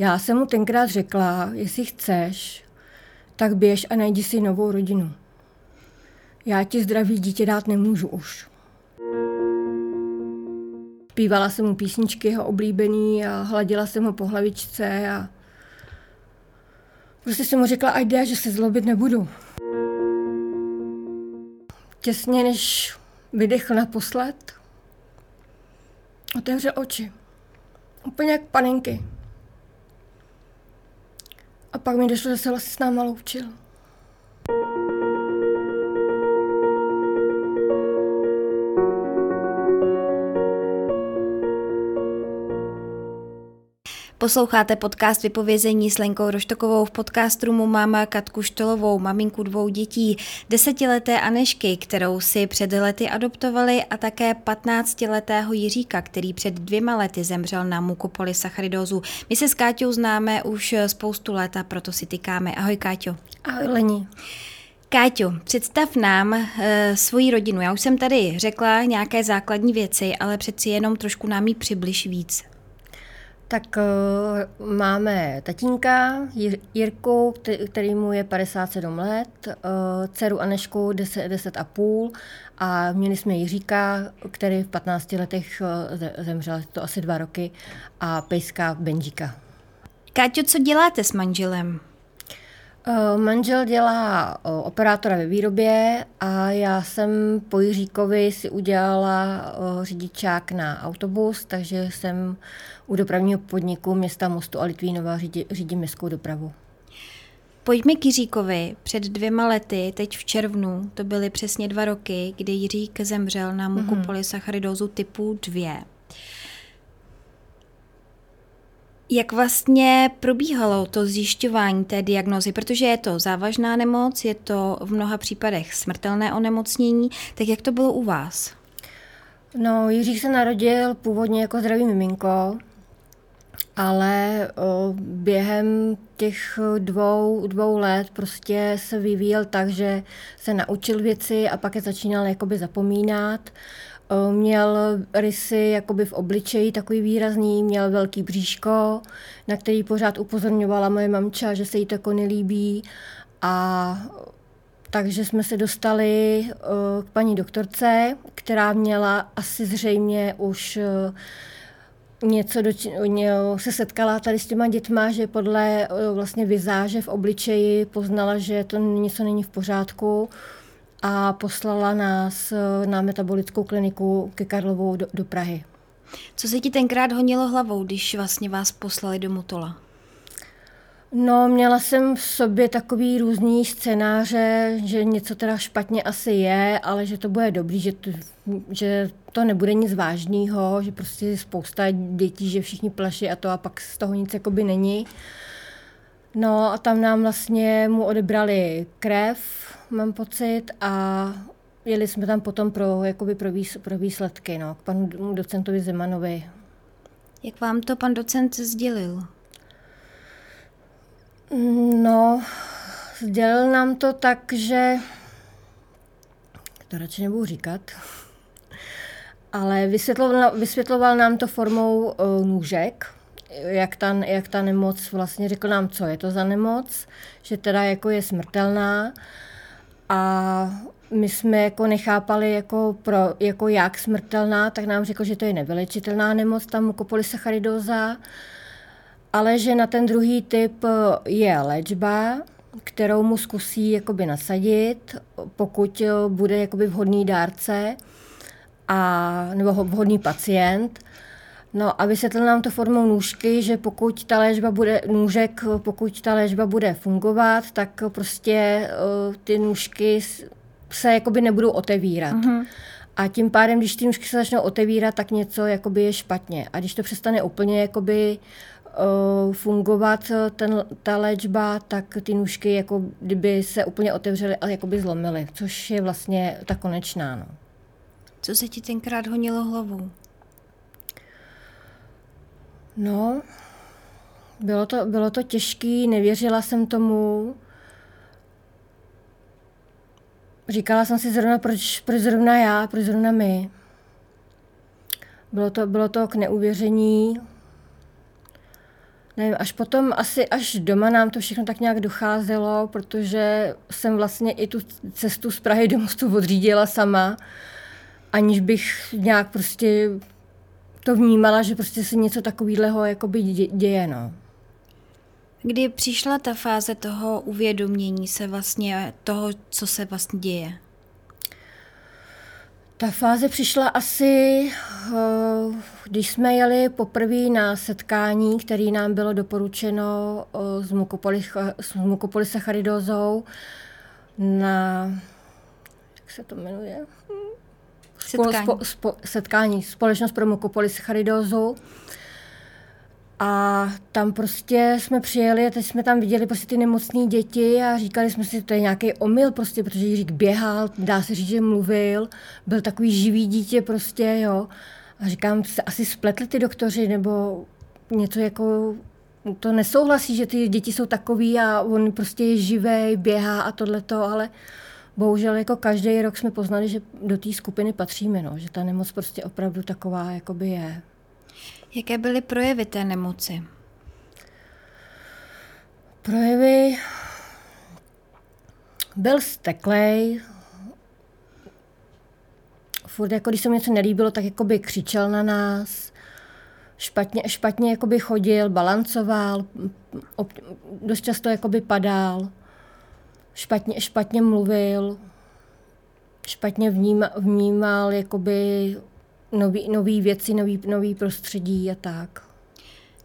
Já jsem mu tenkrát řekla, jestli chceš, tak běž a najdi si novou rodinu. Já ti zdravý dítě dát nemůžu už. Pívala jsem mu písničky jeho oblíbený a hladila jsem ho po hlavičce a prostě jsem mu řekla, ať jde, že se zlobit nebudu. Těsně než vydechl naposled, otevřel oči. Úplně jak panenky. A pak mi došlo, že se vlastně s náma loučil. Posloucháte podcast Vypovězení s Lenkou Roštokovou v podcastu mu máma Katku Štolovou, maminku dvou dětí, desetileté Anešky, kterou si před lety adoptovali a také 15-letého Jiříka, který před dvěma lety zemřel na mukopolisacharidozu. My se s Káťou známe už spoustu let a proto si tykáme. Ahoj Káťo. Ahoj Lení. Káťo, představ nám e, svoji rodinu. Já už jsem tady řekla nějaké základní věci, ale přeci jenom trošku nám ji přibliž víc. Tak uh, máme tatínka Jirku, který mu je 57 let, uh, dceru Anešku 10, 10 a půl a měli jsme Jiříka, který v 15 letech uh, zemřel, to asi dva roky, a pejska Benžíka. Káťo, co děláte s manželem? Eh, manžel dělá eh, operátora ve výrobě a já jsem po Jiříkovi si udělala eh, řidičák na autobus, takže jsem u dopravního podniku města Mostu a Litvínova řídí, řídím městskou dopravu. Pojďme k Jiříkovi. Před dvěma lety, teď v červnu, to byly přesně dva roky, kdy Jiřík zemřel na mukopolisacharidozu typu 2. Jak vlastně probíhalo to zjišťování té diagnozy, protože je to závažná nemoc, je to v mnoha případech smrtelné onemocnění, tak jak to bylo u vás? No, Jiřík se narodil původně jako zdravý miminko, ale o, během těch dvou, dvou let prostě se vyvíjel tak, že se naučil věci a pak je začínal jakoby zapomínat. Eh, měl rysy jakoby v obličeji takový výrazný, měl velký bříško, na který pořád upozorňovala moje mamča, že se jí to jako nelíbí. A takže jsme se dostali eh, k paní doktorce, která měla asi zřejmě už eh, něco do, se setkala tady s těma dětma, že podle vlastně vizáže v obličeji poznala, že to něco není v pořádku a poslala nás eh, na metabolickou kliniku ke Karlovou do, do Prahy. Co se ti tenkrát honilo hlavou, když vlastně vás poslali do Motola? No, měla jsem v sobě takový různý scénáře, že něco teda špatně asi je, ale že to bude dobrý, že to, že to nebude nic vážného, že prostě spousta dětí, že všichni plaší a to a pak z toho nic jakoby není. No a tam nám vlastně mu odebrali krev, mám pocit, a jeli jsme tam potom pro, jakoby pro, výs, pro výsledky, no, k panu docentovi Zemanovi. Jak vám to pan docent sdělil? No, sdělil nám to tak, že to radši nebudu říkat, ale vysvětloval, vysvětloval nám to formou uh, nůžek, jak ta, jak ta nemoc vlastně řekl nám, co je to za nemoc, že teda jako je smrtelná. A my jsme jako nechápali, jako, pro, jako jak smrtelná, tak nám řekl, že to je nevylečitelná nemoc, ta mukopolisacharidoza, ale že na ten druhý typ je léčba, kterou mu zkusí jakoby nasadit, pokud bude jakoby vhodný dárce a, nebo vhodný pacient. No a vysvětlil nám to formou nůžky, že pokud ta léčba bude, nůžek, pokud ta léčba bude fungovat, tak prostě uh, ty nůžky se jakoby nebudou otevírat. Uh-huh. A tím pádem, když ty nůžky se začnou otevírat, tak něco jakoby je špatně. A když to přestane úplně jakoby fungovat ten, ta léčba, tak ty nůžky jako kdyby se úplně otevřely a jakoby zlomily, což je vlastně ta konečná. No. Co se ti tenkrát honilo hlavou? No, bylo to, bylo to těžké, nevěřila jsem tomu. Říkala jsem si zrovna, proč, proč zrovna já, proč zrovna my. Bylo to, bylo to k neuvěření. Nevím, až potom, asi až doma nám to všechno tak nějak docházelo, protože jsem vlastně i tu cestu z Prahy do Mostu odřídila sama, aniž bych nějak prostě to vnímala, že prostě se něco takového jakoby děje, no. Kdy přišla ta fáze toho uvědomění se vlastně toho, co se vlastně děje? Ta fáze přišla asi, eh, když jsme jeli poprvé na setkání, které nám bylo doporučeno eh, s mukopolysacharidózou na, jak se to jmenuje? Setkání. Spo, spo, setkání, společnost pro mukopolysacharidózu. A tam prostě jsme přijeli a teď jsme tam viděli prostě ty nemocné děti a říkali jsme si, že to je nějaký omyl prostě, protože Jiřík běhal, dá se říct, že mluvil, byl takový živý dítě prostě, jo. A říkám, se asi spletli ty doktoři, nebo něco jako, to nesouhlasí, že ty děti jsou takový a on prostě je živý, běhá a tohleto, ale bohužel jako každý rok jsme poznali, že do té skupiny patříme, no, že ta nemoc prostě opravdu taková jakoby je. Jaké byly projevy té nemoci? Projevy? Byl steklej, furt jako když se mu něco nelíbilo, tak jako by křičel na nás, špatně, špatně jako by chodil, balancoval, ob, dost často jako by padal, špatně, špatně mluvil, špatně vnímal, vnímal jakoby nový, nový věci, nový, nový prostředí a tak.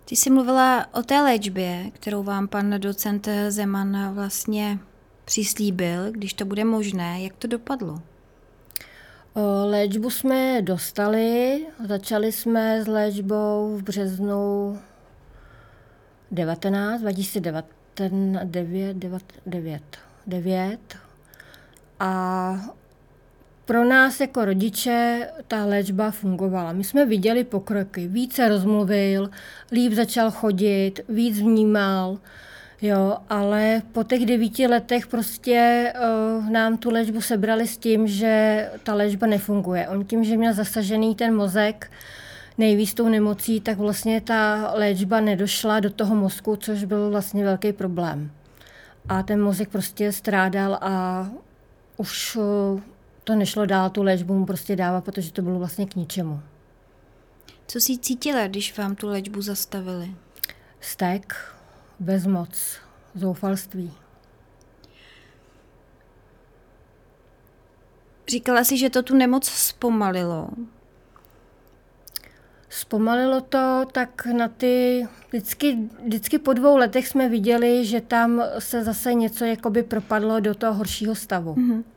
Ty jsi mluvila o té léčbě, kterou vám pan docent Zeman vlastně přislíbil, když to bude možné. Jak to dopadlo? Léčbu jsme dostali, začali jsme s léčbou v březnu 19, 2009, 9, 9, 9 a pro nás jako rodiče ta léčba fungovala. My jsme viděli pokroky. Více rozmluvil, líp začal chodit, víc vnímal, jo, ale po těch devíti letech prostě uh, nám tu léčbu sebrali s tím, že ta léčba nefunguje. On tím, že měl zasažený ten mozek, nejvíc tou nemocí, tak vlastně ta léčba nedošla do toho mozku, což byl vlastně velký problém. A ten mozek prostě strádal a už uh, to nešlo dál tu léčbu mu prostě dávat, protože to bylo vlastně k ničemu. Co jsi cítila, když vám tu léčbu zastavili? Stek, bezmoc, zoufalství. Říkala jsi, že to tu nemoc zpomalilo. Zpomalilo to tak na ty, vždycky, vždycky po dvou letech jsme viděli, že tam se zase něco jakoby propadlo do toho horšího stavu. Mm-hmm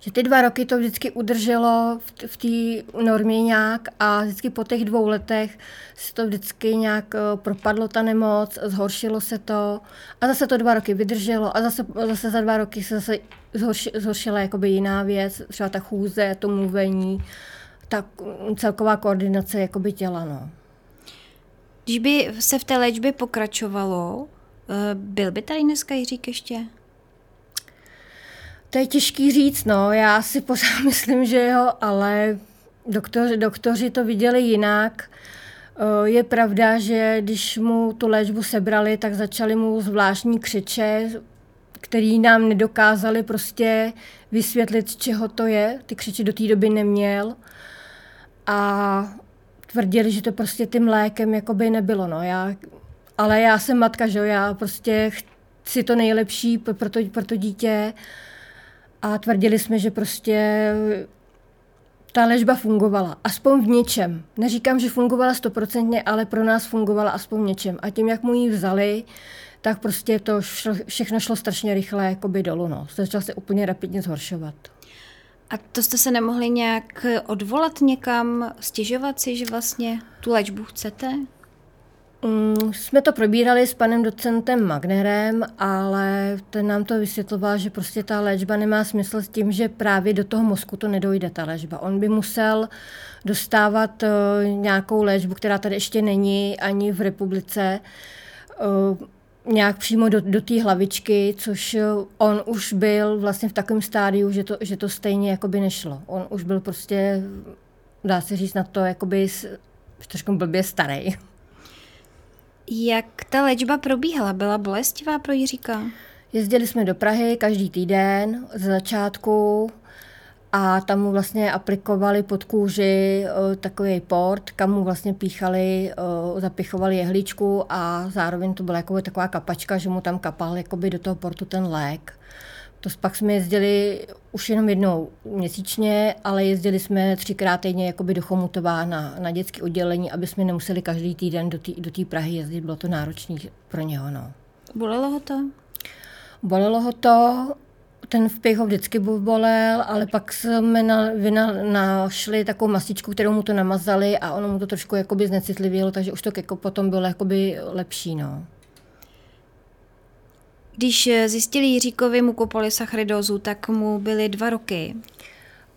že ty dva roky to vždycky udrželo v, v té normě nějak a vždycky po těch dvou letech se to vždycky nějak uh, propadlo ta nemoc, zhoršilo se to a zase to dva roky vydrželo a zase, zase za dva roky se zase zhorši, zhoršila jakoby jiná věc, třeba ta chůze, to mluvení, ta celková koordinace jakoby těla. No. Když by se v té léčbě pokračovalo, eh, byl by tady dneska Jiřík ještě? To je těžký říct, no. Já si pořád myslím, že jo, ale doktoři, doktoři to viděli jinak. Eh, je pravda, že když mu tu léčbu sebrali, tak začali mu zvláštní křiče, který nám nedokázali prostě vysvětlit, z čeho to je. Ty křiče do té doby neměl. A tvrdili, že to prostě tím lékem jakoby nebylo. No. Já, ale já jsem matka, že jo, já prostě chci to nejlepší pro to, pro to dítě a tvrdili jsme, že prostě ta ležba fungovala, aspoň v něčem. Neříkám, že fungovala stoprocentně, ale pro nás fungovala aspoň v něčem. A tím, jak mu ji vzali, tak prostě to šlo, všechno šlo strašně rychle jakoby dolů. No. Začal se úplně rapidně zhoršovat. A to jste se nemohli nějak odvolat někam, stěžovat si, že vlastně tu léčbu chcete? Mm, jsme to probírali s panem docentem Magnerem, ale ten nám to vysvětloval, že prostě ta léčba nemá smysl s tím, že právě do toho mozku to nedojde, ta léčba. On by musel dostávat uh, nějakou léčbu, která tady ještě není ani v republice, uh, nějak přímo do, do té hlavičky, což on už byl vlastně v takovém stádiu, že to, že to stejně jakoby nešlo. On už byl prostě, dá se říct na to, jakoby, trošku blbě starý. Jak ta léčba probíhala? Byla bolestivá pro Jiříka? Jezdili jsme do Prahy každý týden ze začátku a tam mu vlastně aplikovali pod kůži uh, takový port, kam mu vlastně píchali, uh, zapichovali jehličku a zároveň to byla jako taková kapačka, že mu tam kapal jakoby do toho portu ten lék. To pak jsme jezdili už jenom jednou měsíčně, ale jezdili jsme třikrát týdně jakoby do Chomutová na, na dětské oddělení, aby jsme nemuseli každý týden do té do Prahy jezdit. Bylo to náročné pro něho. No. Bolelo ho to? Bolelo ho to, ten vpich ho vždycky bolel, ale pak jsme na, vyna, našli takovou masičku, kterou mu to namazali a ono mu to trošku jakoby znecitlivělo, takže už to jako potom bylo jakoby lepší. No. Když eh, zjistili Jiříkovi mukopolysacharidózu, tak mu byly dva roky.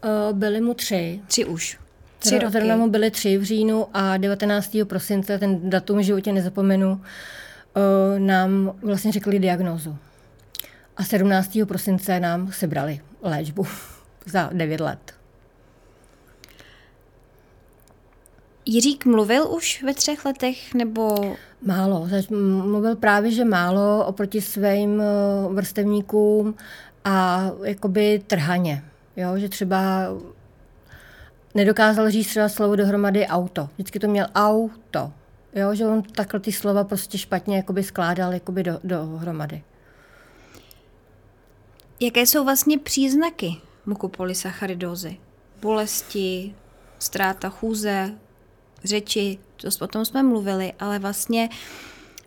Uh, byly mu tři. Tři už. Tři roky. Zrovna mu byly tři v říjnu a 19. prosince, ten datum v životě nezapomenu, uh, nám vlastně řekli diagnózu. A 17. prosince nám sebrali léčbu za 9 let. Jiřík mluvil už ve třech letech, nebo... Málo. Mluvil právě, že málo oproti svým eh, vrstevníkům a jakoby trhaně. Jo? Že třeba nedokázal říct třeba slovo dohromady auto. Vždycky to měl auto. Jo? Že on takhle ty slova prostě špatně jakoby skládal jakoby do, dohromady. Jaké jsou vlastně příznaky mukopolysacharidózy? Bolesti, ztráta chůze, řeči, to, o tom jsme mluvili, ale vlastně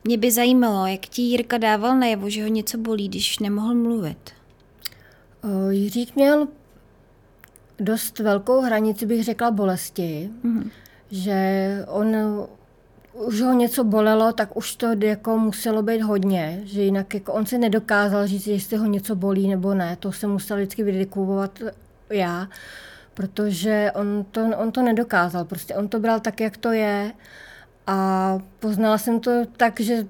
mě by zajímalo, jak ti Jirka dával najevo, že ho něco bolí, když nemohl mluvit. Jiřík měl dost velkou hranici, bych řekla, bolesti, mm-hmm. že on už ho něco bolelo, tak už to jako muselo být hodně, že jinak jako on si nedokázal říct, jestli ho něco bolí nebo ne, to se musel vždycky vydikovat já protože on to, on to nedokázal. Prostě on to bral tak, jak to je a poznala jsem to tak, že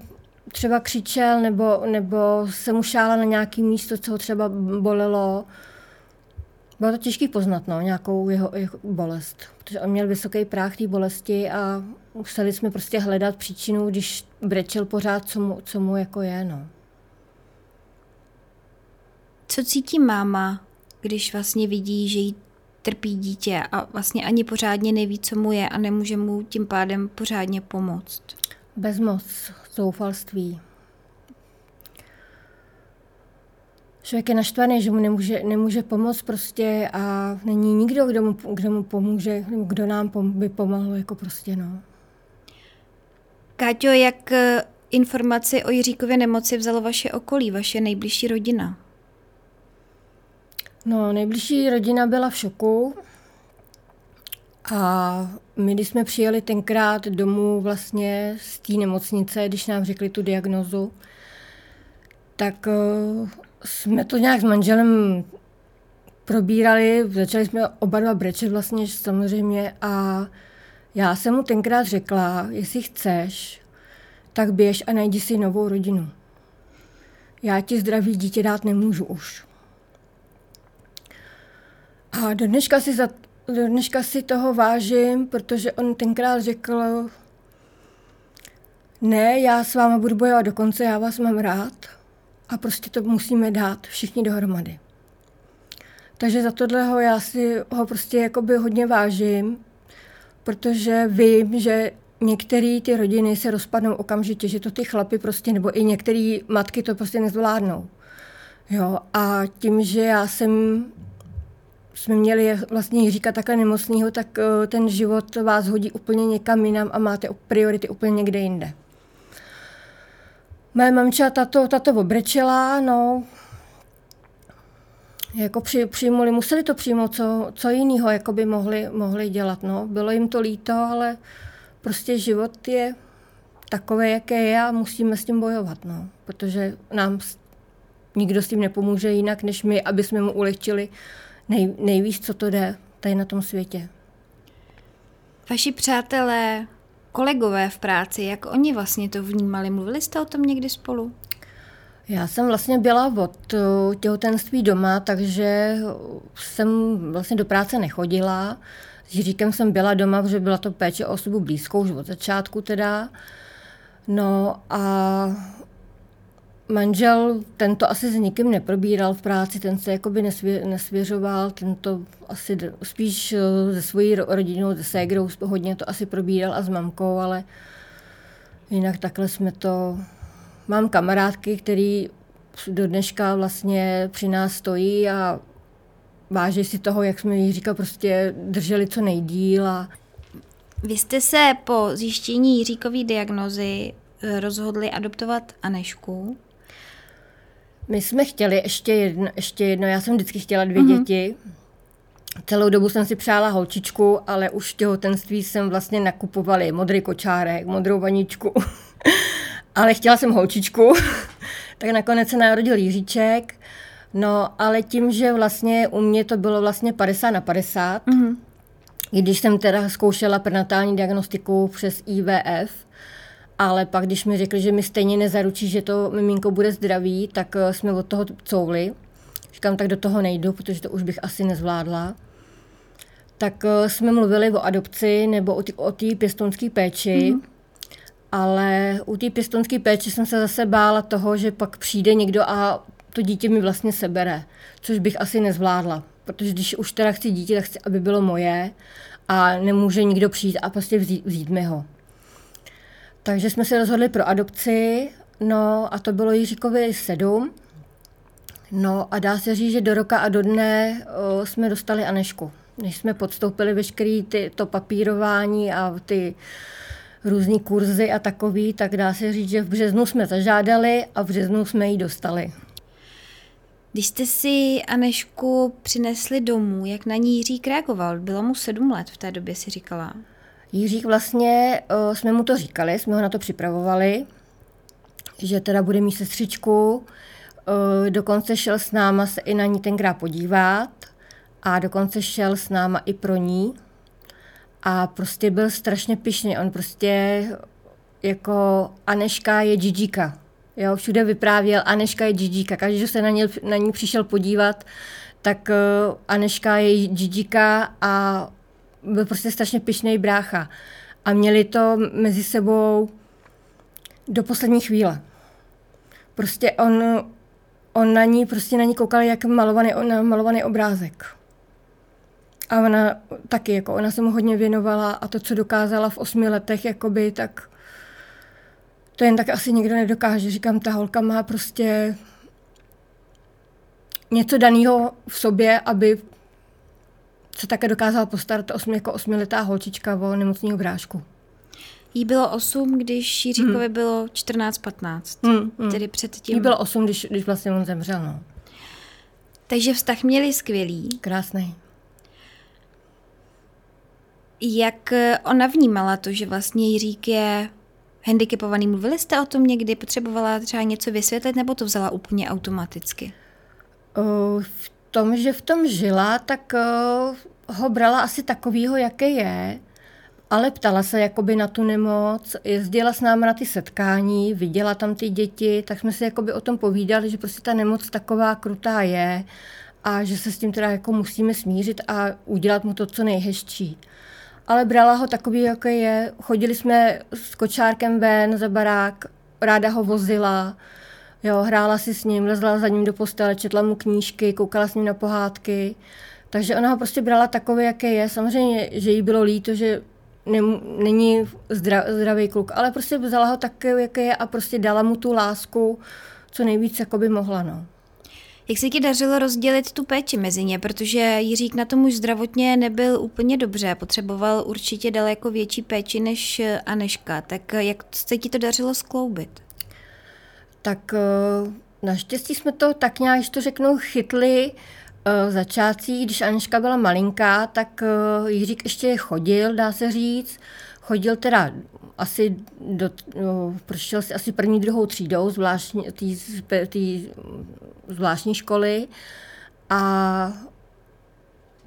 třeba křičel nebo, nebo se mu šála na nějaký místo, co ho třeba bolelo. Bylo to těžké poznat, no, nějakou jeho, jeho bolest, protože on měl vysoký práh té bolesti a museli jsme prostě hledat příčinu, když brečel pořád, co mu, co mu jako je, no. Co cítí máma, když vlastně vidí, že jí trpí dítě a vlastně ani pořádně neví, co mu je a nemůže mu tím pádem pořádně pomoct. Bezmoc, zoufalství. Člověk je naštvaný, že mu nemůže, nemůže pomoct prostě a není nikdo, kdo mu, kdo mu pomůže, kdo nám pom, by pomohl, jako prostě no. Káťo, jak eh, informaci o Jiříkově nemoci vzalo vaše okolí, vaše nejbližší rodina? No, nejbližší rodina byla v šoku. A my, když jsme přijeli tenkrát domů vlastně z té nemocnice, když nám řekli tu diagnozu, tak uh, jsme to nějak s manželem probírali, začali jsme oba dva brečet vlastně samozřejmě a já jsem mu tenkrát řekla, jestli chceš, tak běž a najdi si novou rodinu. Já ti zdravý dítě dát nemůžu už. A do dneška si, za, do dneška si toho vážím, protože on tenkrát řekl, ne, já s váma budu bojovat do konce, já vás mám rád a prostě to musíme dát všichni dohromady. Takže za tohle já si ho prostě jakoby hodně vážím, protože vím, že některé ty rodiny se rozpadnou okamžitě, že to ty chlapy prostě, nebo i některé matky to prostě nezvládnou. Jo, a tím, že já jsem jsme měli vlastně říkat takhle nemocného, tak eh, ten život vás hodí úplně někam jinam a máte priority úplně někde jinde. Moje mamča tato, tato obrečela, no, jako při, přijmuli, museli to přijmout, co, co jiného jako by mohli, mohli dělat. No. Bylo jim to líto, ale prostě život je takový, jaké je a musíme s tím bojovat, no. protože nám nikdo s tím nepomůže jinak, než my, aby jsme mu ulehčili nej, nejvíc, co to jde tady na tom světě. Vaši přátelé, kolegové v práci, jak oni vlastně to vnímali? Mluvili jste o tom někdy spolu? Já jsem vlastně byla od eh, těhotenství doma, takže jsem vlastně do práce nechodila. S Jiříkem jsem byla doma, protože byla to péče o osobu blízkou, už od začátku teda. No a manžel, ten to asi s nikým neprobíral v práci, ten se jakoby nesvě, nesvěřoval, ten to asi spíš eh, se svojí rodinou, se ségrou hodně to asi probíral a s mamkou, ale jinak takhle jsme to... Mám kamarádky, který do dneška vlastně při nás stojí a váží si toho, jak jsme jí říkal, prostě drželi co nejdíl. A... Vy jste se po zjištění Jiříkové diagnozy eh, rozhodli adoptovat Anešku. My jsme chtěli ještě jedno, ještě jedno, já jsem vždycky chtěla dvě mm-hmm. děti. Celou dobu jsem si přála holčičku, ale už v těhotenství jsem vlastně nakupovali modrý kočárek, modrou vaničku. ale chtěla jsem holčičku, tak nakonec se narodil Jiříček. No, ale tím, že vlastně u mě to bylo vlastně 50 na 50, mm-hmm. i když jsem teda zkoušela prenatální diagnostiku přes IVF, ale pak, když mi řekli, že mi stejně nezaručí, že to miminko bude zdravý, tak eh, jsme od toho couvli. Říkám, tak do toho nejdu, protože to už bych asi nezvládla. Tak eh, jsme mluvili o adopci nebo o té pěstounské péči. Mm-hmm. Ale u té pěstounské péče jsem se zase bála toho, že pak přijde někdo a to dítě mi vlastně sebere, což bych asi nezvládla. Protože když už teda chci dítě, tak chci, aby bylo moje a nemůže nikdo přijít a prostě vzít, vzít mi ho. Takže jsme se rozhodli pro adopci, no a to bylo Jiříkovi sedm. No a dá se říct, že do roka a do dne o, jsme dostali Anešku. Než jsme podstoupili veškerý ty, to papírování a ty různé kurzy a takový, tak dá se říct, že v březnu jsme zažádali a v březnu jsme ji dostali. Když jste si Anešku přinesli domů, jak na ní Jiřík reagoval? Bylo mu sedm let v té době, si říkala. Jiřík vlastně, uh, jsme mu to říkali, jsme ho na to připravovali, že teda bude mít sestřičku, uh, dokonce šel s náma se i na ní tenkrát podívat a dokonce šel s náma i pro ní a prostě byl strašně pišný. On prostě jako Aneška je Gigika. Jo, všude vyprávěl, Aneška je Gigika. Každý, kdo se na, ně, na ní přišel podívat, tak uh, Aneška je Gigika a byl prostě strašně pišný brácha. A měli to mezi sebou do poslední chvíle. Prostě on, on na ní, prostě na ní koukal jak malovaný, na malovaný obrázek. A ona taky, jako ona se mu hodně věnovala a to, co dokázala v osmi letech, jakoby, tak to jen tak asi nikdo nedokáže. Říkám, ta holka má prostě něco daného v sobě, aby se také dokázala postarat osm, jako osmiletá holčička o nemocního brášku. Jí bylo 8, když Jiříkovi hmm. bylo 14-15. Hmm, hmm. Tedy předtím. Jí bylo 8, když, když vlastně on zemřel. No. Takže vztah měli skvělý. Krásný. Jak ona vnímala to, že vlastně Jiřík je handicapovaný? Mluvili jste o tom někdy? Potřebovala třeba něco vysvětlit, nebo to vzala úplně automaticky? Uh, v tom, že v tom žila, tak uh, ho brala asi takovýho, jaký je, ale ptala se jakoby na tu nemoc, jezdila s námi na ty setkání, viděla tam ty děti, tak jsme si jakoby o tom povídali, že prostě ta nemoc taková krutá je a že se s tím teda jako musíme smířit a udělat mu to, co nejhezčí. Ale brala ho takový, jaký je. Chodili jsme s kočárkem ven za barák, ráda ho vozila, Jo, hrála si s ním, lezla za ním do postele, četla mu knížky, koukala s ním na pohádky. Takže ona ho prostě brala takové, jaké je. Samozřejmě, že jí bylo líto, že ne, není zdra, zdravý kluk, ale prostě vzala ho také, jaké je a prostě dala mu tu lásku, co nejvíc jako by mohla. No. Jak se ti dařilo rozdělit tu péči mezi ně, protože Jiřík na tom už zdravotně nebyl úplně dobře, potřeboval určitě daleko větší péči než Aneška, tak jak se ti to dařilo skloubit? Tak eh, naštěstí jsme to tak nějak, když to řeknu, chytli eh, v začátcích, když Anička byla malinká, tak eh, Jiřík ještě chodil, dá se říct. Chodil teda asi do, no, prošel si asi první, druhou třídou zvláštní, tý, tý zvláštní školy a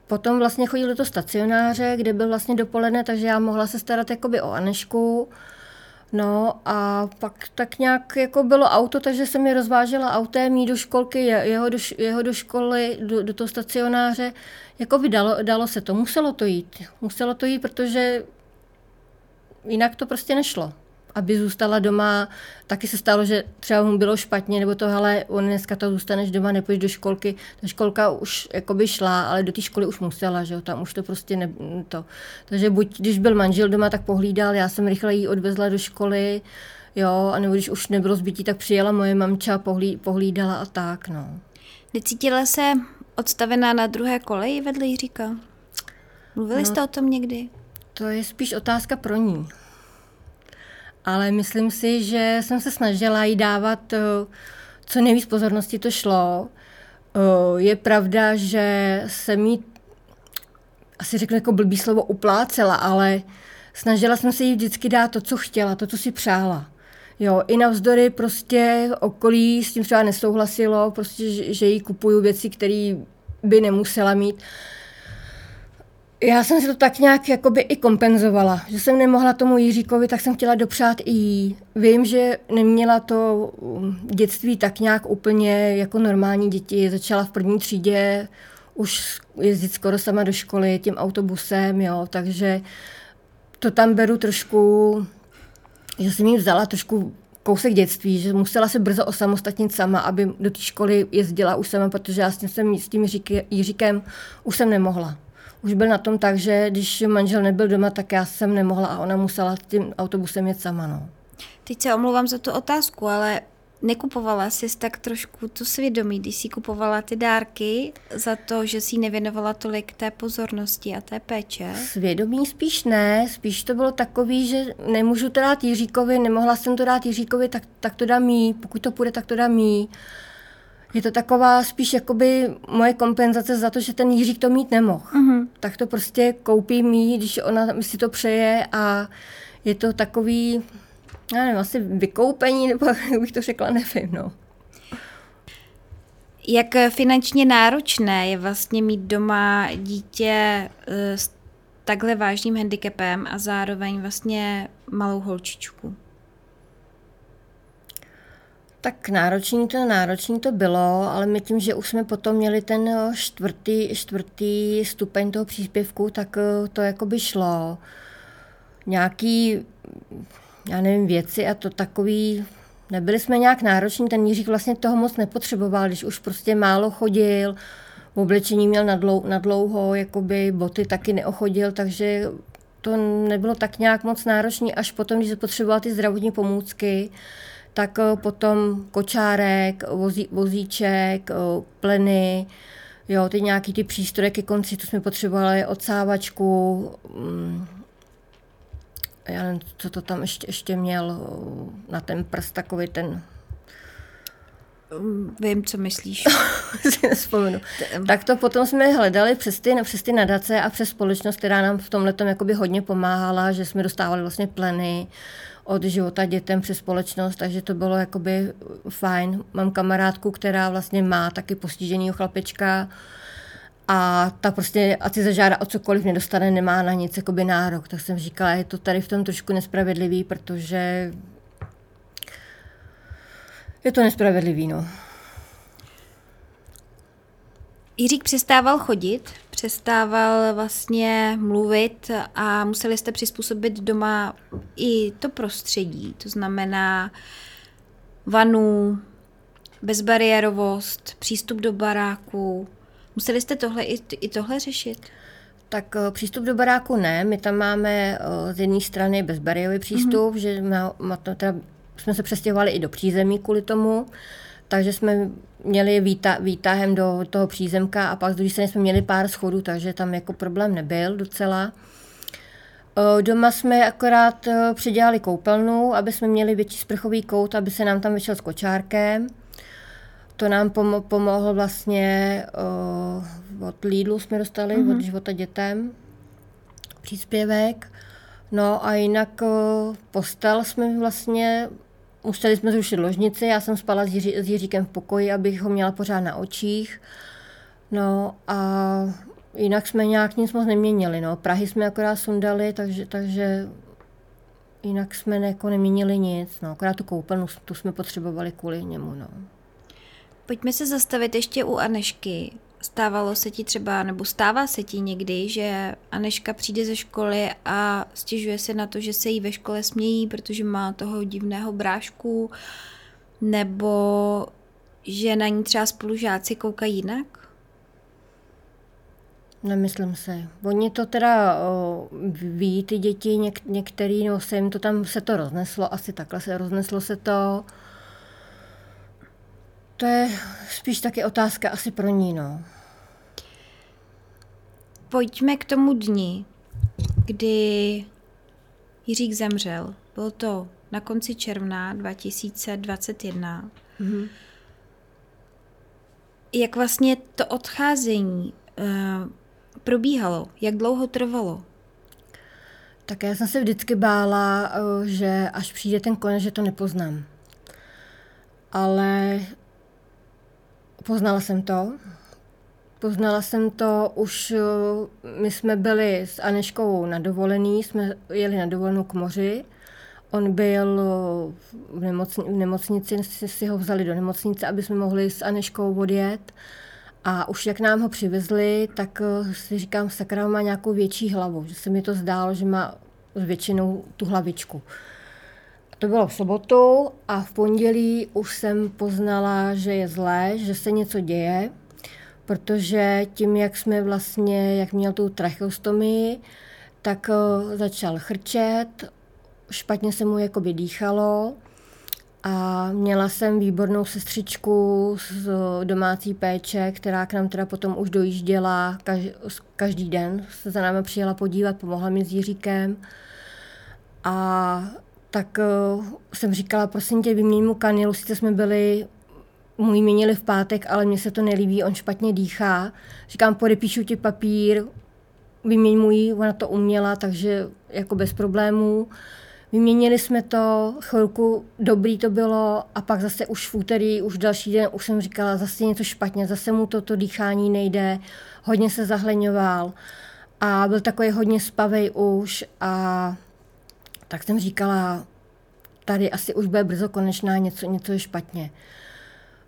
potom vlastně chodil do toho stacionáře, kde byl vlastně dopoledne, takže já mohla se starat jakoby o Anešku. No a pak tak nějak jako bylo auto, takže jsem mi rozvážela autem, jí do školky, jeho do, jeho do školy, do, do toho stacionáře. Jako by dalo, dalo se to, muselo to jít. Muselo to jít, protože jinak to prostě nešlo. Aby zůstala doma. Taky se stalo, že třeba mu bylo špatně, nebo to, ale on dneska to zůstaneš doma, nepůjdeš do školky. Ta školka už jakoby šla, ale do té školy už musela, že jo, tam už to prostě ne, to. Takže buď, když byl manžel doma, tak pohlídal, já jsem rychle jí odvezla do školy, jo, a nebo když už nebylo zbytí, tak přijela moje mamča, pohlí, pohlídala a tak, no. Necítila se odstavená na druhé koleji vedle Jiříka? Mluvili no, jste o tom někdy? To je spíš otázka pro ní ale myslím si, že jsem se snažila jí dávat eh, co nejvíc pozornosti to šlo. Eh, je pravda, že jsem jí, asi řeknu jako blbý slovo, uplácela, ale snažila jsem se jí vždycky dát to, co chtěla, to, co si přála. Jo, i navzdory prostě okolí s tím třeba nesouhlasilo, prostě, že, že jí kupuju věci, které by nemusela mít. Uh, já jsem si to tak nějak jakoby i kompenzovala, že jsem nemohla tomu Jiříkovi, tak jsem chtěla dopřát i jí. Vím, že neměla to um, dětství tak nějak úplně jako normální děti. Začala v první třídě už jezdit skoro sama do školy tím autobusem, jo, takže to tam beru trošku, že jsem jí vzala trošku kousek dětství, že musela se brzo osamostatnit sama, aby do té školy jezdila už sama, protože já s tím, s tím Jiříkem už jsem nemohla už byl na tom tak, že když manžel nebyl doma, tak já jsem nemohla a ona musela tím autobusem jet sama. No. Teď se omlouvám za tu otázku, ale nekupovala jsi tak trošku to svědomí, když jsi kupovala ty dárky za to, že jsi nevěnovala tolik té pozornosti a té péče? Svědomí spíš ne, spíš to bylo takový, že nemůžu to dát Jiříkovi, nemohla jsem to dát Jiříkovi, tak, tak to dám jí, pokud to půjde, tak to dám jí. Je to taková spíš jakoby moje kompenzace za to, že ten Jiřík to mít nemohl. Uh-huh. Tak to prostě koupí mít, když ona si to přeje a je to takový, já nevím, asi vykoupení, nebo jak bych to řekla, nevím, no. Jak finančně náročné je vlastně mít doma dítě eh, s takhle vážným handicapem a zároveň vlastně malou holčičku? Tak náročný to náročný to bylo, ale my tím, že už jsme potom měli ten eh, čtvrtý, čtvrtý stupeň toho příspěvku, tak eh, to jako by šlo. Nějaký, já nevím, věci a to takový, nebyli jsme nějak nároční, ten Jiřík vlastně toho moc nepotřeboval, když už prostě málo chodil, v oblečení měl nadlou, nadlouho, jakoby boty taky neochodil, takže to nebylo tak nějak moc náročné, až potom, když se potřeboval ty zdravotní pomůcky, tak eh, potom kočárek, vozí, vozíček, eh, pleny, jo, ty nějaký ty přístroje ke konci, to jsme potřebovali, odsávačku, mm, já nevím, co to tam ještě, ještě měl eh, na ten prst, takový ten mm, Vím, co myslíš. si nespomenu. Tak to potom jsme hledali přes ty, přes ty nadace a přes společnost, která nám v tomhle jakoby hodně pomáhala, že jsme dostávali vlastně pleny, od života dětem přes společnost, takže to bylo jakoby fajn. Mám kamarádku, která vlastně má taky postižený chlapečka a ta prostě, ať si zažádá o cokoliv nedostane, nemá na nic jakoby nárok. Tak jsem říkala, je to tady v tom trošku nespravedlivý, protože je to nespravedlivý, no. Jiřík přestával chodit, přestával vlastně mluvit a museli jste přizpůsobit doma i to prostředí, to znamená vanu, bezbariérovost, přístup do baráku. Museli jste tohle i, i tohle řešit? Tak eh, přístup do baráku ne, my tam máme eh, z jedné strany bezbariérový přístup, mm-hmm. že má, má to, teda, jsme se přestěhovali i do přízemí kvůli tomu, takže jsme měli výta, výtahem do toho přízemka a pak z druhé strany jsme měli pár schodů, takže tam jako problém nebyl docela. Doma jsme akorát e, přidělali koupelnu, aby jsme měli větší sprchový kout, aby se nám tam vyšel s kočárkem. To nám pomo- pomohlo vlastně uh, od Lidlu jsme dostali, mm-hmm. od života dětem příspěvek. No a jinak uh, postel jsme vlastně Museli jsme zrušit ložnici, já jsem spala s, Jiří, s Jiříkem v pokoji, abych ho měla pořád na očích. No a jinak jsme nějak nic moc neměnili. No. Prahy jsme akorát sundali, takže, takže jinak jsme jako neměnili nic. No. Akorát tu koupelnu, tu jsme potřebovali kvůli němu. No. Pojďme se zastavit ještě u Anešky. Stávalo se ti třeba, nebo stává se ti někdy, že Aneška přijde ze školy a stěžuje se na to, že se jí ve škole smějí, protože má toho divného brášku, nebo že na ní třeba spolužáci koukají jinak? Nemyslím se. Oni to teda o, ví, ty děti, něk, některý, no se jim to tam, se to rozneslo, asi takhle se rozneslo se to. To je spíš taky otázka asi pro ní, no. Pojďme k tomu dni, kdy Jiřík zemřel. Bylo to na konci června 2021. Mm-hmm. Jak vlastně to odcházení uh, probíhalo? Jak dlouho trvalo? Tak já jsem se vždycky bála, eh, že až přijde ten konec, že to nepoznám. Ale poznala jsem to. Poznala jsem to už, eh, my jsme byli s Aneškou na dovolený, jsme jeli na dovolenou k moři. On byl v, nemocni, v nemocnici, si, si ho vzali do nemocnice, aby jsme mohli s Aneškou odjet. A už jak nám ho přivezli, tak eh, si říkám, sakra má nějakou větší hlavu, že se mi to zdálo, že má většinou tu hlavičku. To bylo v sobotu a v pondělí už jsem poznala, že je zlé, že se něco děje, protože tím, jak jsme vlastně, jak měl tu tracheostomii, tak eh, začal chrčet, špatně se mu jakoby dýchalo a měla jsem výbornou sestřičku z domácí péče, která k nám teda potom už dojížděla každý, každý den, se za námi přijela podívat, pomohla mi s Jiříkem. A tak uh, jsem říkala, prosím tě, vyměň mu kanilu, sice jsme byli mu ji měnili v pátek, ale mně se to nelíbí, on špatně dýchá. Říkám, podepíšu ti papír, vyměň mu ji, ona to uměla, takže jako bez problémů. Vyměnili jsme to, chvilku dobrý to bylo a pak zase už v úterý, už další den, už jsem říkala, zase něco špatně, zase mu toto dýchání nejde, hodně se zahleňoval a byl takový hodně spavej už a tak jsem říkala, tady asi už bude brzo konečná, něco, něco je špatně.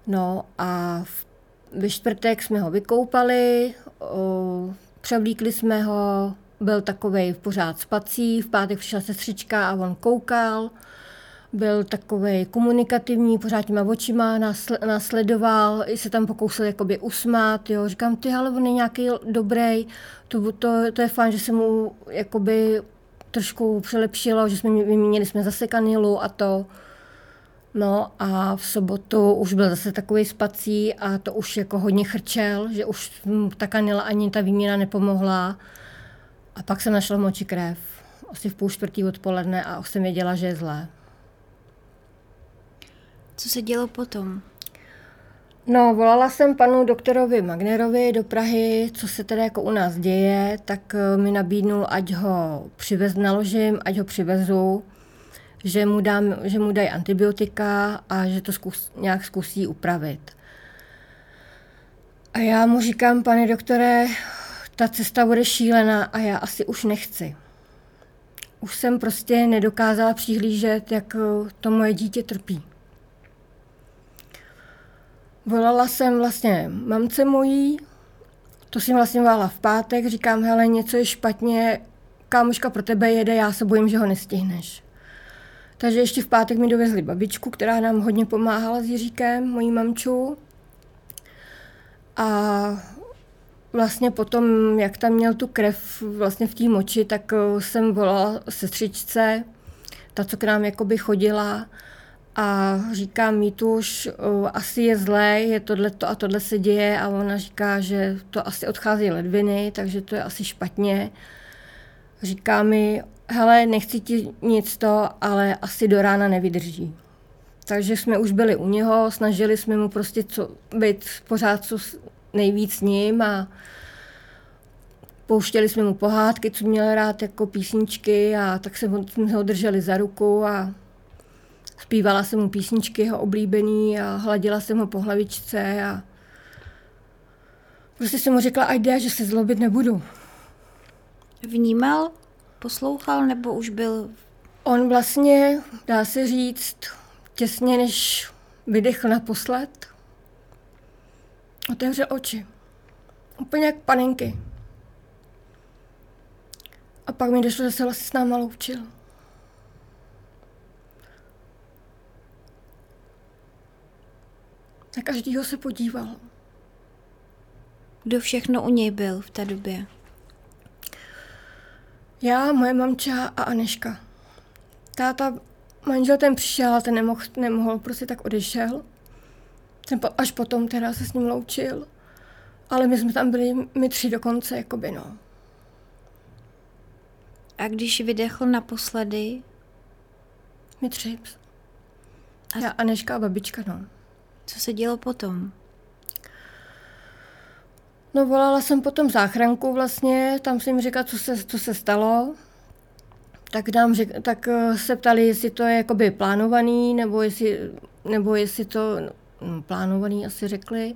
No a v, ve čtvrtek jsme ho vykoupali, o, převlíkli jsme ho, byl takový v pořád spací, v pátek přišla sestřička a on koukal, byl takový komunikativní, pořád těma očima následoval, i se tam pokoušel jakoby usmát, jo. Říkám, ty, ale on je nějaký dobrý, to, to, to je fajn, že se mu jakoby trošku přilepšilo, že jsme vyměnili jsme zase kanilu a to. No a v sobotu už byl zase takový spací a to už jako hodně chrčel, že už ta kanila ani ta výměna nepomohla. A pak jsem našla v moči krev, asi v půl čtvrtý odpoledne a už jsem věděla, že je zlé. Co se dělo potom? No, volala jsem panu doktorovi Magnerovi do Prahy, co se tedy jako u nás děje, tak eh, mi nabídnul, ať ho přivez, naložím, ať ho přivezu, že mu, dám, že mu dají antibiotika a že to zkus, nějak zkusí upravit. A já mu říkám, pane doktore, ta cesta bude šílená a já asi už nechci. Už jsem prostě nedokázala přihlížet, jak eh, to moje dítě trpí. Volala jsem vlastně mamce mojí, to jsem vlastně volala v pátek, říkám, hele, něco je špatně, kámoška pro tebe jede, já se bojím, že ho nestihneš. Takže ještě v pátek mi dovezli babičku, která nám hodně pomáhala s Jiříkem, mojí mamču. A vlastně potom, jak tam měl tu krev vlastně v té moči, tak eh, jsem volala sestřičce, ta, co k nám jakoby chodila a říká mi tu už eh, asi je zlé, je tohle to a tohle se děje a ona říká, že to asi odchází ledviny, takže to je asi špatně. Říká mi, hele, nechci ti nic to, ale asi do rána nevydrží. Takže jsme už byli u něho, snažili jsme mu prostě co, být pořád co nejvíc s ním a pouštěli jsme mu pohádky, co měl rád jako písničky a tak ho, jsme ho drželi za ruku a zpívala jsem mu písničky jeho oblíbený a hladila jsem ho po hlavičce a prostě jsem mu řekla, ať jde, že se zlobit nebudu. Vnímal, poslouchal nebo už byl? On vlastně, dá se říct, těsně než vydechl naposled, otevřel oči. Úplně jak panenky. A pak mi došlo, že se vlastně s náma loučil. Každýho se podíval. Kdo všechno u něj byl v té době? Já, moje mamča a Aneška. Táta, manžel ten přišel, ten nemohl, nemohl, prostě tak odešel. Ten po, až potom teda se s ním loučil. Ale my jsme tam byli, my tři dokonce, jakoby no. A když vydechl naposledy? My tři. A... Já, Aneška a babička, no. Co se dělo potom? No volala jsem potom záchranku vlastně, tam jsem jim říkala, co se, co se stalo. Tak, nám řek, tak eh, se ptali, jestli to je jakoby plánovaný, nebo jestli, nebo jestli to no, plánovaný asi řekli,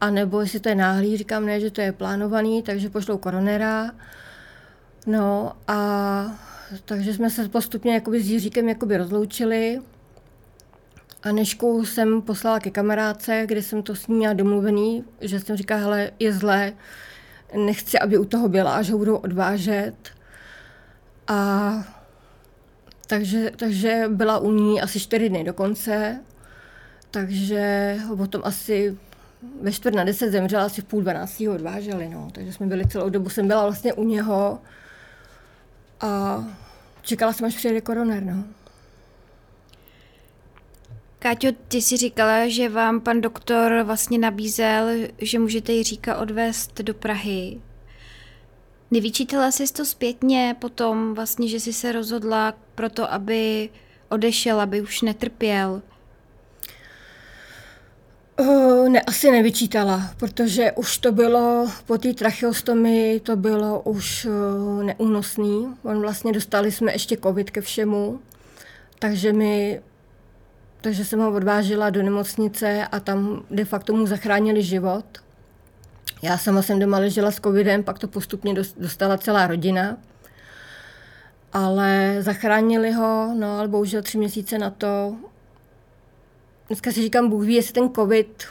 a nebo jestli to je náhlý, říkám ne, že to je plánovaný, takže pošlou koronera. No a takže jsme se postupně jakoby s Jiříkem jakoby rozloučili. A Nežku jsem poslala ke kamarádce, kde jsem to s ní měla domluvený, že jsem říkala, hele, je zlé, nechci, aby u toho byla, až ho budou odvážet. A takže, takže byla u ní asi čtyři dny dokonce, takže potom asi ve čtvrt na deset zemřela, asi v půl dvanáctý ho odváželi, no. takže jsme byli celou dobu, jsem byla vlastně u něho a čekala jsem, až přijede koroner, no. Káťo, ty si říkala, že vám pan doktor vlastně nabízel, že můžete Jiříka odvést do Prahy. Nevyčítala jsi to zpětně potom vlastně, že jsi se rozhodla pro to, aby odešel, aby už netrpěl? Uh, ne, asi nevyčítala, protože už to bylo, po té tracheostomii to bylo už uh, neúnosný. On vlastně dostali jsme ještě covid ke všemu, takže mi takže jsem ho odvážela do nemocnice a tam de facto mu zachránili život. Já sama jsem doma ležela s covidem, pak to postupně dostala celá rodina. Ale zachránili ho, no ale bohužel tři měsíce na to. Dneska si říkám, Bůh ví, jestli ten covid,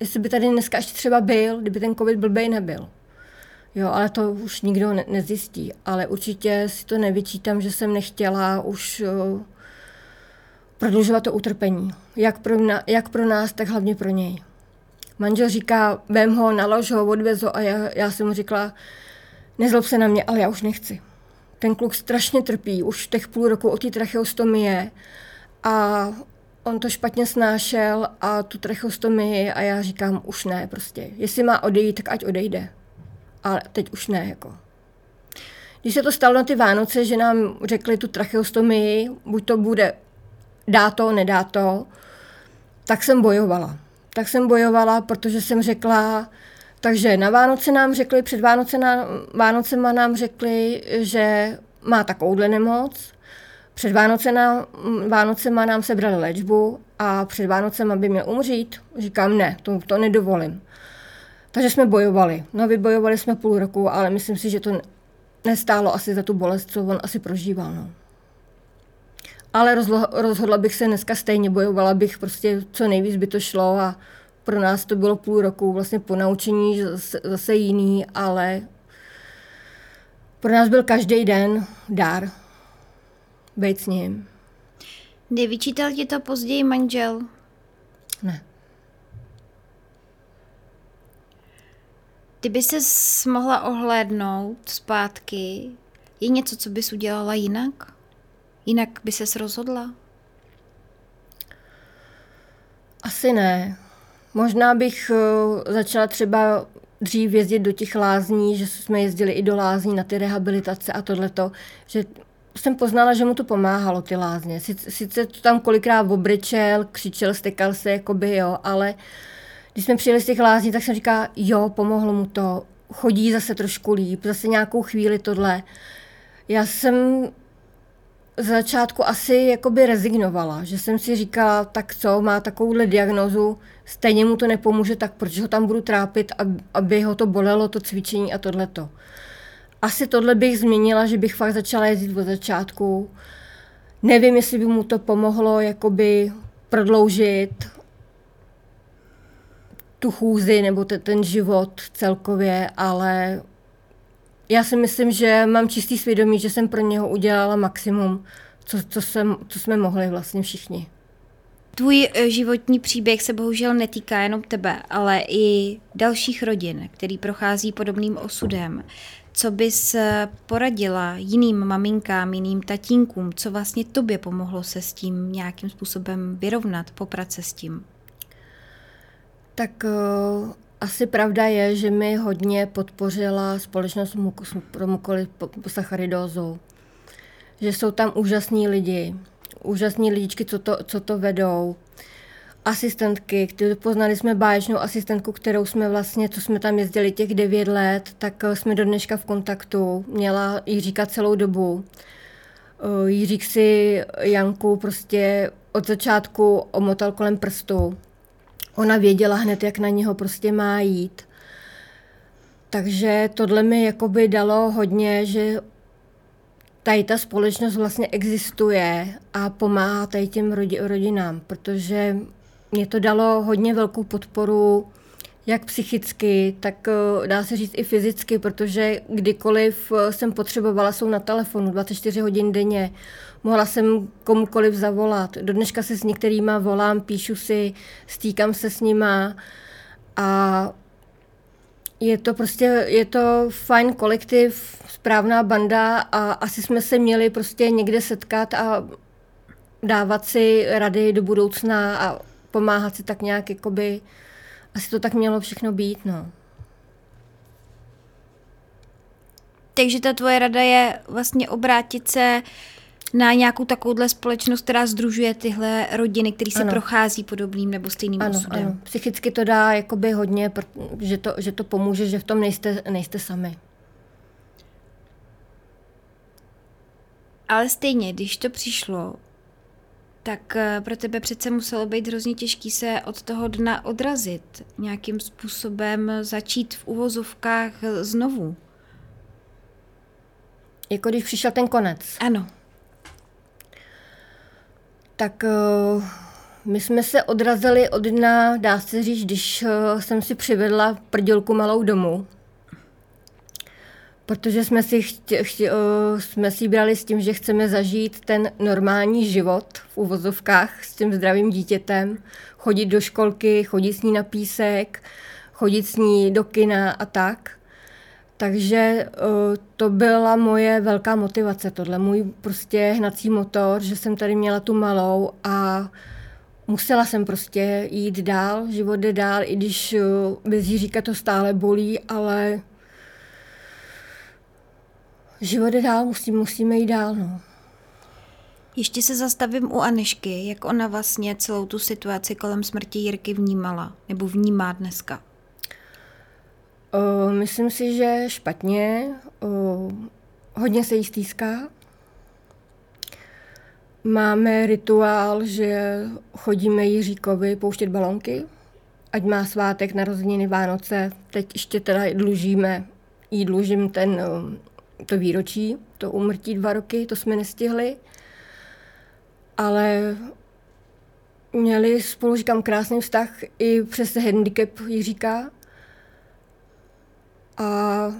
jestli by tady dneska ještě třeba byl, kdyby ten covid blbej nebyl. Jo, ale to už nikdo ne- nezjistí. Ale určitě si to nevyčítám, že jsem nechtěla už uh, prodlužovat to utrpení. Jak pro, na, jak pro nás, tak hlavně pro něj. Manžel říká, vem ho, nalož ho, odvez ho a já, já jsem mu říkala, nezlob se na mě, ale já už nechci. Ten kluk strašně trpí, už těch půl roku od té tracheostomie a on to špatně snášel a tu tracheostomii a já říkám, už ne prostě. Jestli má odejít, tak ať odejde. Ale teď už ne, jako. Když se to stalo na ty Vánoce, že nám řekli tu tracheostomii, buď to bude dá to, nedá to, tak jsem bojovala. Tak jsem bojovala, protože jsem řekla, takže na Vánoce nám řekli, před Vánoce na, Vánocema nám řekli, že má takovouhle nemoc. Před Vánoce nám, Vánocema nám sebrali léčbu a před Vánocema by měl umřít. Říkám, ne, to, to nedovolím. Takže jsme bojovali. No vybojovali jsme půl roku, ale myslím si, že to nestálo asi za tu bolest, co on asi prožíval. No ale rozhodla bych se dneska stejně, bojovala bych prostě co nejvíc by to šlo a pro nás to bylo půl roku vlastně po naučení zase, zase jiný, ale pro nás byl každý den dár být s ním. Nevyčítal ti to později manžel? Ne. Ty by se mohla ohlédnout zpátky. Je něco, co bys udělala jinak? Jinak by ses rozhodla? Asi ne. Možná bych uh, začala třeba dřív jezdit do těch lázní, že jsme jezdili i do lázní na ty rehabilitace a tohleto, že jsem poznala, že mu to pomáhalo, ty lázně. Sice, sice to tam kolikrát obrečel, křičel, stekal se, jakoby jo, ale když jsme přijeli z těch lázní, tak jsem říkala, jo, pomohlo mu to, chodí zase trošku líp, zase nějakou chvíli tohle. Já jsem z začátku asi jakoby rezignovala, že jsem si říkala, tak co, má takovouhle diagnozu, stejně mu to nepomůže, tak proč ho tam budu trápit, aby ho to bolelo, to cvičení a tohleto. Asi tohle bych změnila, že bych fakt začala jezdit od začátku. Nevím, jestli by mu to pomohlo jakoby prodloužit tu chůzi nebo te, ten život celkově, ale já si myslím, že mám čistý svědomí, že jsem pro něho udělala maximum, co, co, jsem, co jsme mohli vlastně všichni. Tvůj eh, životní příběh se bohužel netýká jenom tebe, ale i dalších rodin, který prochází podobným osudem. Co bys eh, poradila jiným maminkám, jiným tatínkům, co vlastně tobě pomohlo se s tím nějakým způsobem vyrovnat, poprat se s tím? Tak uh, asi pravda je, že mi hodně podpořila společnost pro mukolisaccharidózou. Že jsou tam úžasní lidi, úžasní lidičky, co to, co to vedou. Asistentky, které poznali jsme báječnou asistentku, kterou jsme vlastně, co jsme tam jezdili těch devět let, tak eh, jsme do dneška v kontaktu. Měla Jiříka celou dobu. Eh, Jiřík si Janku prostě od začátku omotal kolem prstu. Ona věděla hned, jak na něho prostě má jít. Takže tohle mi jakoby dalo hodně, že tady ta společnost vlastně existuje a pomáhá tady těm rodinám, protože mě to dalo hodně velkou podporu, jak psychicky, tak eh, dá se říct i fyzicky, protože kdykoliv eh, jsem potřebovala, jsou na telefonu 24 hodin denně, mohla jsem komukoliv zavolat. Do dneška se s některýma volám, píšu si, stýkám se s nima a je to prostě, je to fajn kolektiv, správná banda a asi jsme se měli prostě někde setkat a dávat si rady do budoucna a pomáhat si tak nějak, jakoby, asi to tak mělo všechno být, no. Takže ta tvoje rada je vlastně obrátit se na nějakou takovouhle společnost, která združuje tyhle rodiny, které se ano. prochází podobným nebo stejným ano, osudem. Ano. Psychicky to dá jakoby hodně, že to, že to pomůže, že v tom nejste, nejste sami. Ale stejně, když to přišlo, tak eh, pro tebe přece muselo být hrozně těžký se od toho dna odrazit, nějakým způsobem začít v uvozovkách znovu. Jako když přišel ten konec. Ano. Tak uh, my jsme se odrazili od dna, dá se říct, když uh, jsem si přivedla prdělku malou domů protože jsme si, chtě, chtě, uh, jsme si brali s tím, že chceme zažít ten normální život v uvozovkách s tím zdravým dítětem, chodit do školky, chodit s ní na písek, chodit s ní do kina a tak. Takže uh, to byla moje velká motivace, tohle můj prostě hnací motor, že jsem tady měla tu malou a musela jsem prostě jít dál, život jde dál, i když uh, bez Jiříka to stále bolí, ale život je dál, musí, musíme jít dál. No. Ještě se zastavím u Anešky, jak ona vlastně celou tu situaci kolem smrti Jirky vnímala, nebo vnímá dneska. O, myslím si, že špatně. O, hodně se jí stýská. Máme rituál, že chodíme Jiříkovi pouštět balonky, ať má svátek, narozeniny, Vánoce. Teď ještě teda dlužíme, jí dlužím ten to výročí, to umrtí dva roky, to jsme nestihli, ale měli spolu, říkám, krásný vztah i přes handicap Jiříka a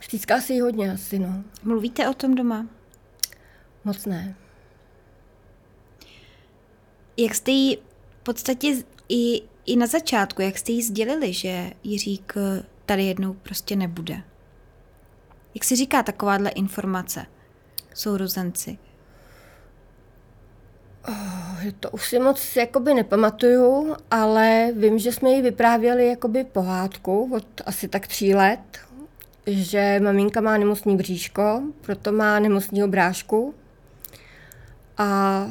stýská si ji hodně asi, no. Mluvíte o tom doma? Moc ne. Jak jste jí v podstatě i, i na začátku, jak jste jí sdělili, že Jiřík tady jednou prostě nebude? Jak si říká takováhle informace sourozenci? Oh, to už si moc jakoby nepamatuju, ale vím, že jsme jí vyprávěli jakoby pohádku od asi tak tří let, že maminka má nemocný bříško, proto má nemocný brášku a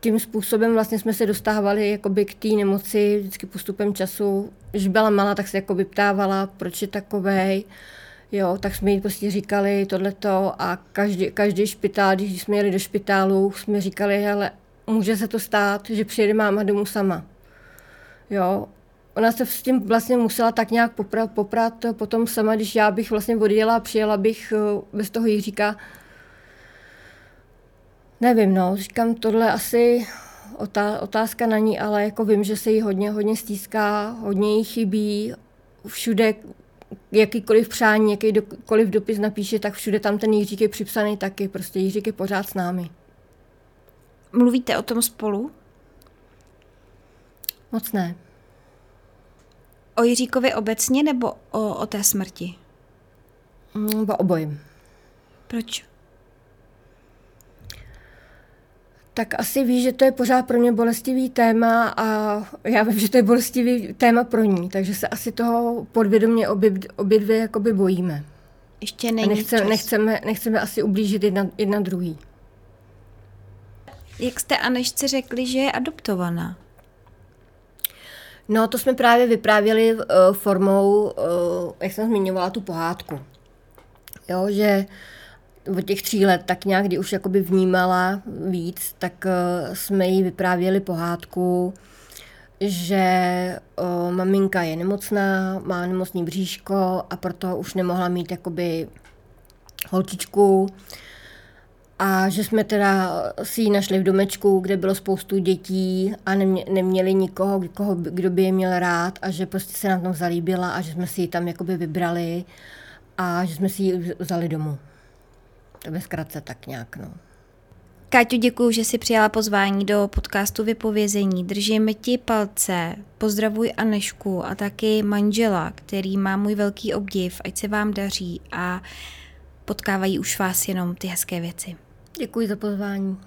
tím způsobem vlastně jsme se dostávali jakoby k té nemoci vždycky postupem času. Když byla malá, tak se jakoby ptávala, proč je takovej. Jo, tak jsme jí prostě říkali tohleto a každý, každý špitál, když jsme jeli do špitálu, jsme říkali, ale může se to stát, že přijede máma domů sama. Jo, ona se s tím vlastně musela tak nějak poprat, poprat potom sama, když já bych vlastně odjela a přijela bych eh, bez toho Jiříka. Nevím, no, říkám, tohle asi otázka na ní, ale jako vím, že se jí hodně, hodně stýská, hodně jí chybí, všude jakýkoliv přání, jakýkoliv dopis napíše, tak všude tam ten Jiřík je připsaný taky, prostě Jiřík je pořád s námi. Mluvíte o tom spolu? Moc ne. O Jiříkovi obecně nebo o, o té smrti? Mm, o obojím. Proč? Tak asi ví, že to je pořád pro mě bolestivý téma a já vím, že to je bolestivý téma pro ní, takže se asi toho podvědomě obě, obě dvě jakoby bojíme. Ještě není nechce, čas. Nechceme, nechceme asi ublížit jedna, jedna druhý. Jak jste Anešce řekli, že je adoptovaná? No, to jsme právě vyprávěli uh, formou, uh, jak jsem zmiňovala, tu pohádku. Jo, že od těch tří let tak nějak, kdy už jakoby vnímala víc, tak uh, jsme jí vyprávěli pohádku, že uh, maminka je nemocná, má nemocný bříško a proto už nemohla mít jakoby holčičku, a že jsme teda si ji našli v domečku, kde bylo spoustu dětí a nemě, neměli nikoho, koho, kdo by je měl rád a že prostě se nám tam zalíbila a že jsme si ji tam jakoby vybrali a že jsme si ji vzali domů. To ve zkratce tak nějak, no. Káťu, děkuji, že jsi přijala pozvání do podcastu Vypovězení. Držíme ti palce, pozdravuj Anešku a taky manžela, který má můj velký obdiv, ať se vám daří a potkávají už vás jenom ty hezké věci. Děkuji za pozvání.